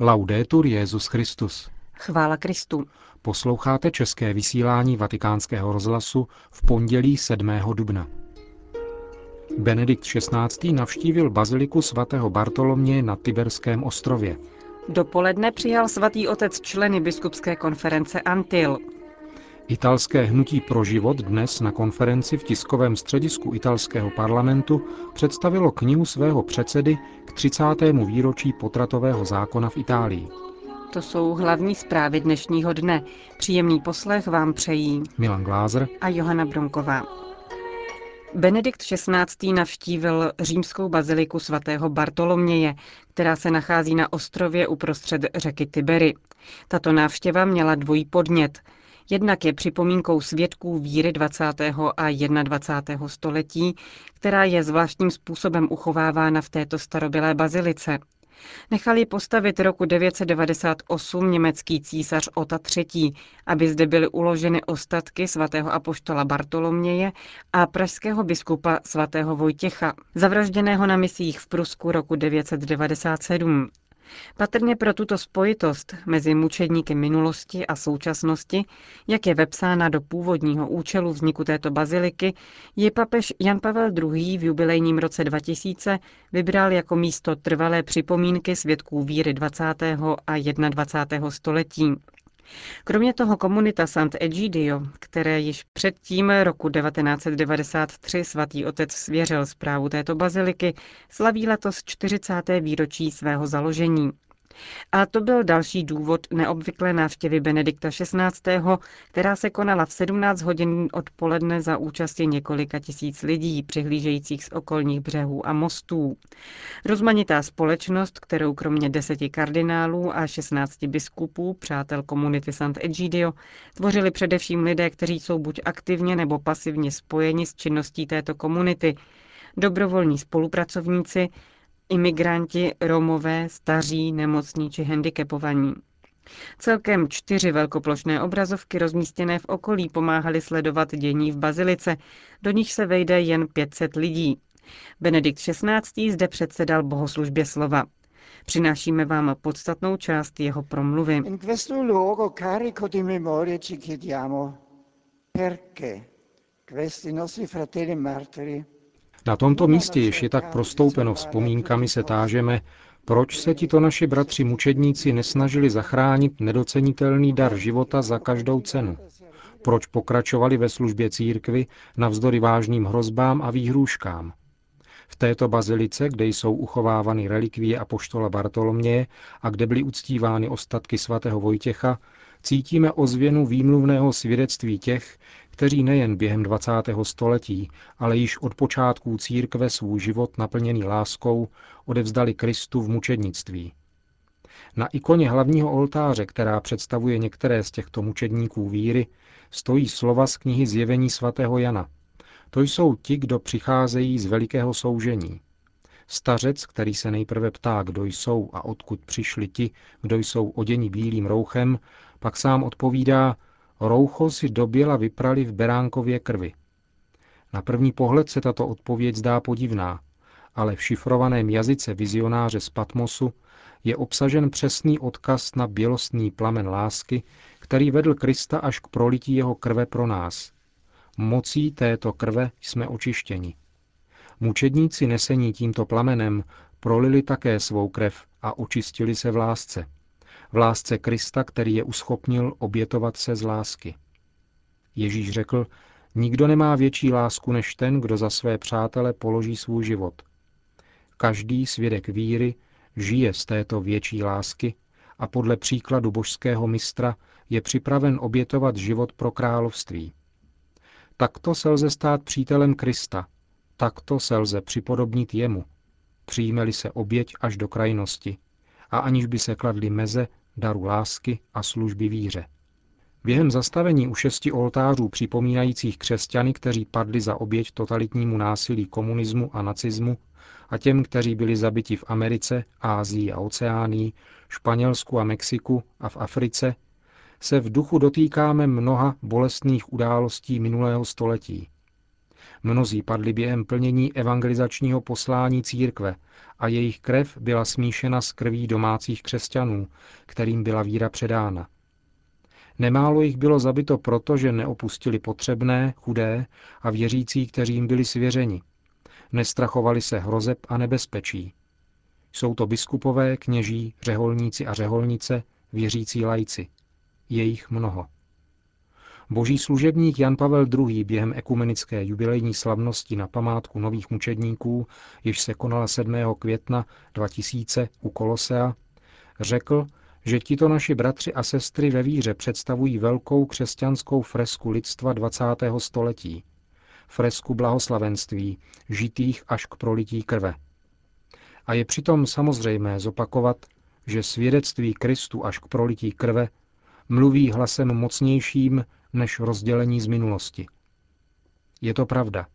Laudetur Jezus Christus. Chvála Kristu. Posloucháte české vysílání Vatikánského rozhlasu v pondělí 7. dubna. Benedikt XVI. navštívil baziliku svatého Bartolomě na Tiberském ostrově. Dopoledne přijal svatý otec členy biskupské konference Antil. Italské hnutí pro život dnes na konferenci v tiskovém středisku italského parlamentu představilo knihu svého předsedy k 30. výročí potratového zákona v Itálii. To jsou hlavní zprávy dnešního dne. Příjemný poslech vám přejí Milan Glázer a Johana Bronková. Benedikt XVI. navštívil římskou baziliku svatého Bartoloměje, která se nachází na ostrově uprostřed řeky Tibery. Tato návštěva měla dvojí podnět – Jednak je připomínkou svědků víry 20. a 21. století, která je zvláštním způsobem uchovávána v této starobylé bazilice. Nechali postavit roku 998 německý císař Ota III., aby zde byly uloženy ostatky svatého apoštola Bartoloměje a pražského biskupa svatého Vojtěcha, zavražděného na misích v Prusku roku 997. Patrně pro tuto spojitost mezi mučedníky minulosti a současnosti, jak je vepsána do původního účelu vzniku této baziliky, je papež Jan Pavel II. v jubilejním roce 2000 vybral jako místo trvalé připomínky svědků víry 20. a 21. století. Kromě toho komunita Sant'Egidio, které již předtím roku 1993 svatý otec svěřil zprávu této baziliky, slaví letos 40. výročí svého založení. A to byl další důvod neobvyklé návštěvy Benedikta XVI., která se konala v 17 hodin odpoledne za účasti několika tisíc lidí, přihlížejících z okolních břehů a mostů. Rozmanitá společnost, kterou kromě deseti kardinálů a 16 biskupů, přátel komunity Sant'Egidio, tvořili především lidé, kteří jsou buď aktivně nebo pasivně spojeni s činností této komunity, dobrovolní spolupracovníci, imigranti, Romové, staří, nemocní či handicapovaní. Celkem čtyři velkoplošné obrazovky rozmístěné v okolí pomáhaly sledovat dění v bazilice, do nich se vejde jen 500 lidí. Benedikt XVI. zde předsedal bohoslužbě slova. Přinášíme vám podstatnou část jeho promluvy. Perché questi nostri fratelli martiri na tomto místě, jež je tak prostoupeno vzpomínkami, se tážeme, proč se tito naši bratři mučedníci nesnažili zachránit nedocenitelný dar života za každou cenu? Proč pokračovali ve službě církvy navzdory vážným hrozbám a výhrůžkám? V této bazilice, kde jsou uchovávány relikvie apoštola Bartoloměje a kde byly uctívány ostatky svatého Vojtěcha, cítíme ozvěnu výmluvného svědectví těch, kteří nejen během 20. století, ale již od počátků církve svůj život naplněný láskou odevzdali Kristu v mučednictví. Na ikoně hlavního oltáře, která představuje některé z těchto mučedníků víry, stojí slova z knihy Zjevení svatého Jana. To jsou ti, kdo přicházejí z velikého soužení. Stařec, který se nejprve ptá, kdo jsou a odkud přišli ti, kdo jsou oděni bílým rouchem, pak sám odpovídá, roucho si doběla vyprali v beránkově krvi. Na první pohled se tato odpověď zdá podivná, ale v šifrovaném jazyce vizionáře z Patmosu je obsažen přesný odkaz na bělostný plamen lásky, který vedl Krista až k prolití jeho krve pro nás. Mocí této krve jsme očištěni. Mučedníci nesení tímto plamenem prolili také svou krev a očistili se v lásce v lásce Krista, který je uschopnil obětovat se z lásky. Ježíš řekl, nikdo nemá větší lásku než ten, kdo za své přátele položí svůj život. Každý svědek víry žije z této větší lásky a podle příkladu božského mistra je připraven obětovat život pro království. Takto se lze stát přítelem Krista, takto se lze připodobnit jemu, přijme-li se oběť až do krajnosti, a aniž by se kladly meze daru lásky a služby víře. Během zastavení u šesti oltářů připomínajících křesťany, kteří padli za oběť totalitnímu násilí komunismu a nacismu, a těm, kteří byli zabiti v Americe, Ázii a Oceánii, Španělsku a Mexiku a v Africe, se v duchu dotýkáme mnoha bolestných událostí minulého století. Mnozí padli během plnění evangelizačního poslání církve a jejich krev byla smíšena s krví domácích křesťanů, kterým byla víra předána. Nemálo jich bylo zabito proto, že neopustili potřebné, chudé a věřící, kteří jim byli svěřeni. Nestrachovali se hrozeb a nebezpečí. Jsou to biskupové, kněží, řeholníci a řeholnice, věřící lajci. Je jich mnoho. Boží služebník Jan Pavel II. během ekumenické jubilejní slavnosti na památku nových mučedníků, jež se konala 7. května 2000 u Kolosea, řekl, že tito naši bratři a sestry ve víře představují velkou křesťanskou fresku lidstva 20. století. Fresku blahoslavenství, žitých až k prolití krve. A je přitom samozřejmé zopakovat, že svědectví Kristu až k prolití krve mluví hlasem mocnějším než rozdělení z minulosti. Je to pravda.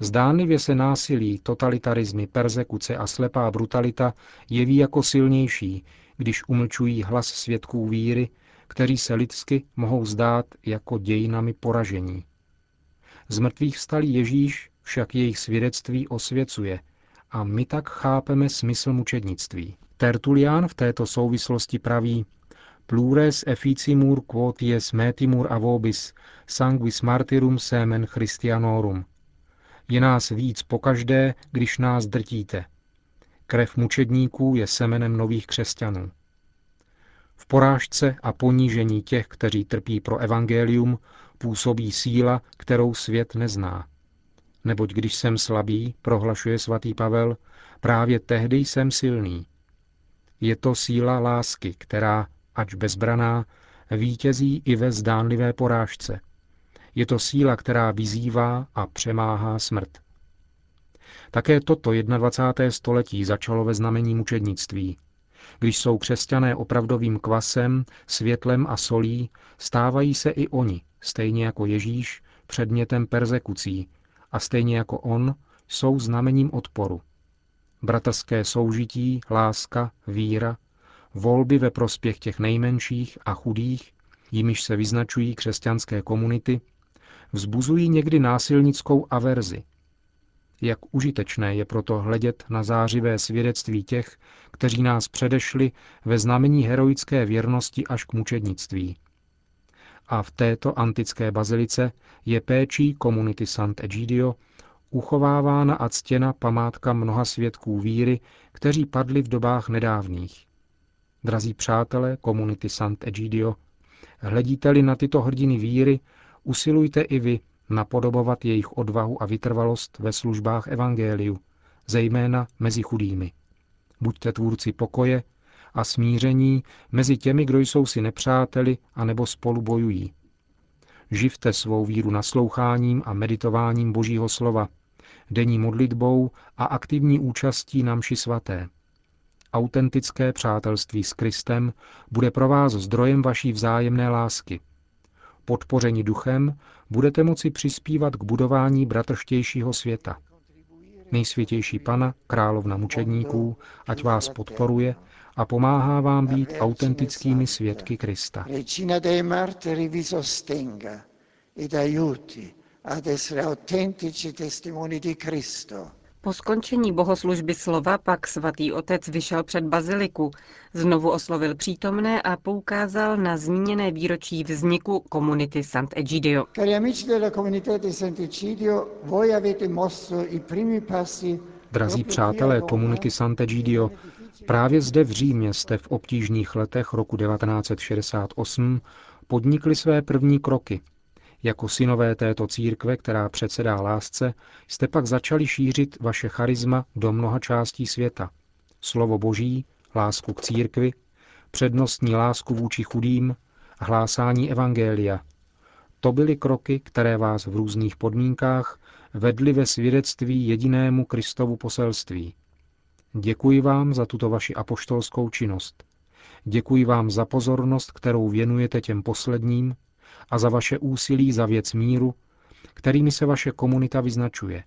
Zdánlivě se násilí, totalitarizmy, persekuce a slepá brutalita jeví jako silnější, když umlčují hlas svědků víry, kteří se lidsky mohou zdát jako dějinami poražení. Z mrtvých vstalý Ježíš však jejich svědectví osvěcuje a my tak chápeme smysl mučednictví. Tertulián v této souvislosti praví, plures efficimur quoties metimur avobis, sanguis martyrum semen Christianorum. Je nás víc pokaždé, když nás drtíte. Krev mučedníků je semenem nových křesťanů. V porážce a ponížení těch, kteří trpí pro evangelium, působí síla, kterou svět nezná. Neboť když jsem slabý, prohlašuje svatý Pavel, právě tehdy jsem silný. Je to síla lásky, která, ač bezbraná, vítězí i ve zdánlivé porážce. Je to síla, která vyzývá a přemáhá smrt. Také toto 21. století začalo ve znamení mučednictví. Když jsou křesťané opravdovým kvasem, světlem a solí, stávají se i oni, stejně jako Ježíš, předmětem persekucí a stejně jako on, jsou znamením odporu. Bratrské soužití, láska, víra, volby ve prospěch těch nejmenších a chudých, jimiž se vyznačují křesťanské komunity, vzbuzují někdy násilnickou averzi. Jak užitečné je proto hledět na zářivé svědectví těch, kteří nás předešli ve znamení heroické věrnosti až k mučednictví. A v této antické bazilice je péčí komunity Sant'Egidio uchovávána a ctěna památka mnoha svědků víry, kteří padli v dobách nedávných. Drazí přátelé komunity Sant'Egidio, hledíte-li na tyto hrdiny víry, usilujte i vy napodobovat jejich odvahu a vytrvalost ve službách Evangeliu, zejména mezi chudými. Buďte tvůrci pokoje a smíření mezi těmi, kdo jsou si nepřáteli a nebo spolu bojují. Živte svou víru nasloucháním a meditováním Božího slova, denní modlitbou a aktivní účastí na mši svaté. Autentické přátelství s Kristem bude pro vás zdrojem vaší vzájemné lásky. Podpoření duchem budete moci přispívat k budování bratrštějšího světa. Nejsvětější Pana, královna mučedníků, ať vás podporuje a pomáhá vám být autentickými svědky Krista. Ad essere autentici testimoni di Cristo. Po skončení bohoslužby slova pak svatý otec vyšel před baziliku, znovu oslovil přítomné a poukázal na zmíněné výročí vzniku komunity Sant'Egidio. Drazí přátelé komunity Sant'Egidio, právě zde v Římě jste v obtížných letech roku 1968 podnikli své první kroky – jako synové této církve, která předsedá lásce, jste pak začali šířit vaše charisma do mnoha částí světa. Slovo Boží, lásku k církvi, přednostní lásku vůči chudým, hlásání evangelia. To byly kroky, které vás v různých podmínkách vedly ve svědectví jedinému Kristovu poselství. Děkuji vám za tuto vaši apoštolskou činnost. Děkuji vám za pozornost, kterou věnujete těm posledním, a za vaše úsilí za věc míru, kterými se vaše komunita vyznačuje.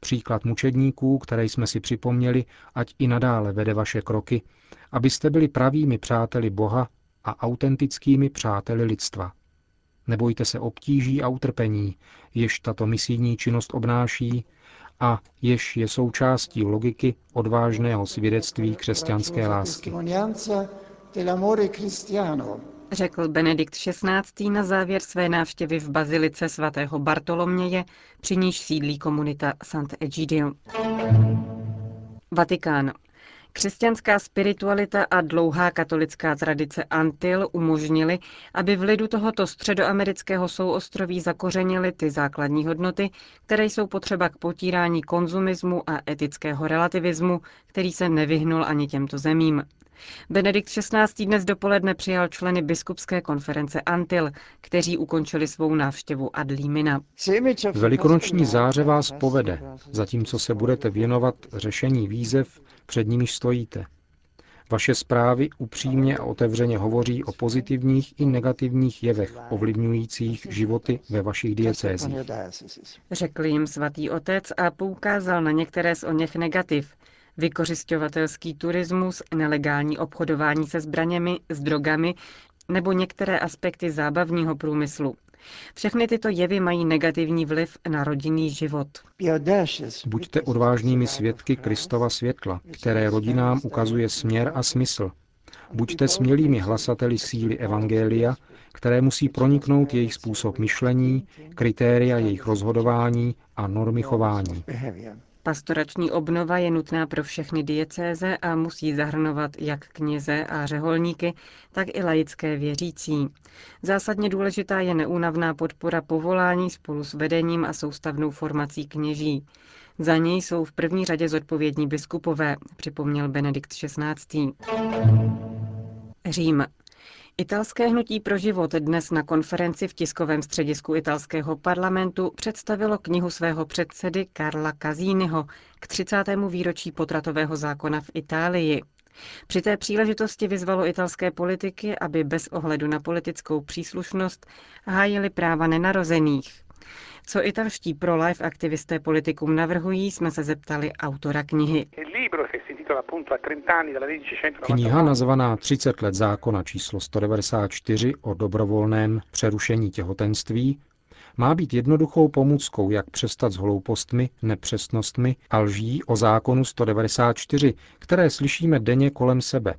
Příklad mučedníků, které jsme si připomněli, ať i nadále vede vaše kroky, abyste byli pravými přáteli Boha a autentickými přáteli lidstva. Nebojte se obtíží a utrpení, jež tato misijní činnost obnáší a jež je součástí logiky odvážného svědectví křesťanské lásky. Řekl Benedikt XVI. na závěr své návštěvy v bazilice svatého Bartoloměje, při níž sídlí komunita Sant'Egidio. Vatikán. Křesťanská spiritualita a dlouhá katolická tradice Antil umožnili, aby v lidu tohoto středoamerického souostroví zakořenily ty základní hodnoty, které jsou potřeba k potírání konzumismu a etického relativismu, který se nevyhnul ani těmto zemím. Benedikt XVI. dnes dopoledne přijal členy biskupské konference Antil, kteří ukončili svou návštěvu ad limina. Velikonoční záře vás povede, zatímco se budete věnovat řešení výzev, před nimiž stojíte. Vaše zprávy upřímně a otevřeně hovoří o pozitivních i negativních jevech ovlivňujících životy ve vašich diecézích. Řekl jim svatý otec a poukázal na některé z o něch negativ, vykořišťovatelský turismus, nelegální obchodování se zbraněmi, s drogami nebo některé aspekty zábavního průmyslu. Všechny tyto jevy mají negativní vliv na rodinný život. Buďte odvážnými svědky Kristova světla, které rodinám ukazuje směr a smysl. Buďte smělými hlasateli síly Evangelia, které musí proniknout jejich způsob myšlení, kritéria jejich rozhodování a normy chování. Pastorační obnova je nutná pro všechny diecéze a musí zahrnovat jak kněze a řeholníky, tak i laické věřící. Zásadně důležitá je neúnavná podpora povolání spolu s vedením a soustavnou formací kněží. Za něj jsou v první řadě zodpovědní biskupové, připomněl Benedikt XVI. Řím. Italské hnutí pro život dnes na konferenci v tiskovém středisku italského parlamentu představilo knihu svého předsedy Karla Kazínyho k 30. výročí potratového zákona v Itálii. Při té příležitosti vyzvalo italské politiky, aby bez ohledu na politickou příslušnost hájili práva nenarozených. Co italští pro-life aktivisté politikům navrhují, jsme se zeptali autora knihy. Kniha nazvaná 30 let zákona číslo 194 o dobrovolném přerušení těhotenství má být jednoduchou pomůckou, jak přestat s hloupostmi, nepřesnostmi a lží o zákonu 194, které slyšíme denně kolem sebe.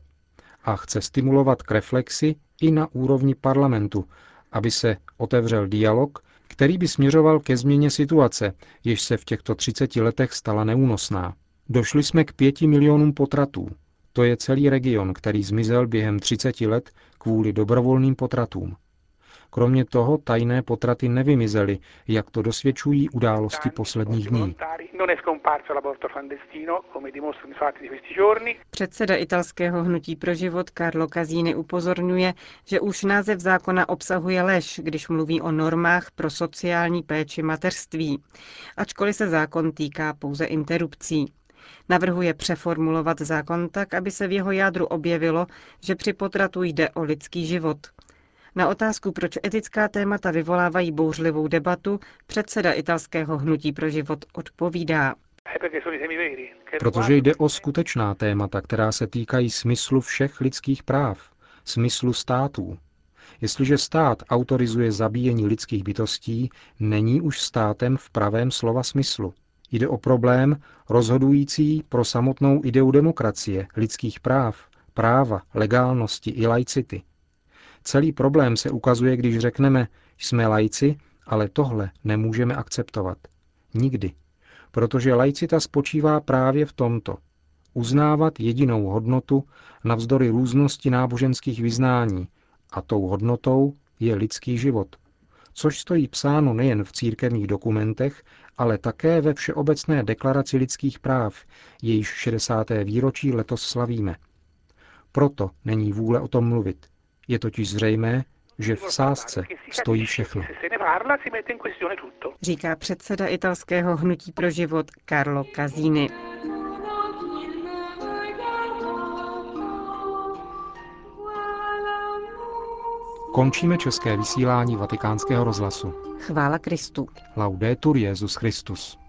A chce stimulovat k reflexi i na úrovni parlamentu, aby se otevřel dialog, který by směřoval ke změně situace, jež se v těchto 30 letech stala neúnosná. Došli jsme k pěti milionům potratů. To je celý region, který zmizel během 30 let kvůli dobrovolným potratům. Kromě toho tajné potraty nevymizely, jak to dosvědčují události posledních dní. Předseda italského hnutí pro život Carlo Casini upozorňuje, že už název zákona obsahuje lež, když mluví o normách pro sociální péči mateřství, ačkoliv se zákon týká pouze interrupcí. Navrhuje přeformulovat zákon tak, aby se v jeho jádru objevilo, že při potratu jde o lidský život. Na otázku, proč etická témata vyvolávají bouřlivou debatu, předseda italského hnutí pro život odpovídá. Protože jde o skutečná témata, která se týkají smyslu všech lidských práv, smyslu států. Jestliže stát autorizuje zabíjení lidských bytostí, není už státem v pravém slova smyslu. Jde o problém rozhodující pro samotnou ideu demokracie, lidských práv, práva, legálnosti i laicity. Celý problém se ukazuje, když řekneme, jsme lajci, ale tohle nemůžeme akceptovat. Nikdy. Protože laicita spočívá právě v tomto. Uznávat jedinou hodnotu navzdory různosti náboženských vyznání a tou hodnotou je lidský život. Což stojí psáno nejen v církevních dokumentech, ale také ve Všeobecné deklaraci lidských práv, jejíž 60. výročí letos slavíme. Proto není vůle o tom mluvit. Je totiž zřejmé, že v sázce stojí všechno. Říká předseda italského hnutí pro život Carlo Casini. Končíme české vysílání vatikánského rozhlasu. Chvála Kristu. Laudetur Jezus Christus.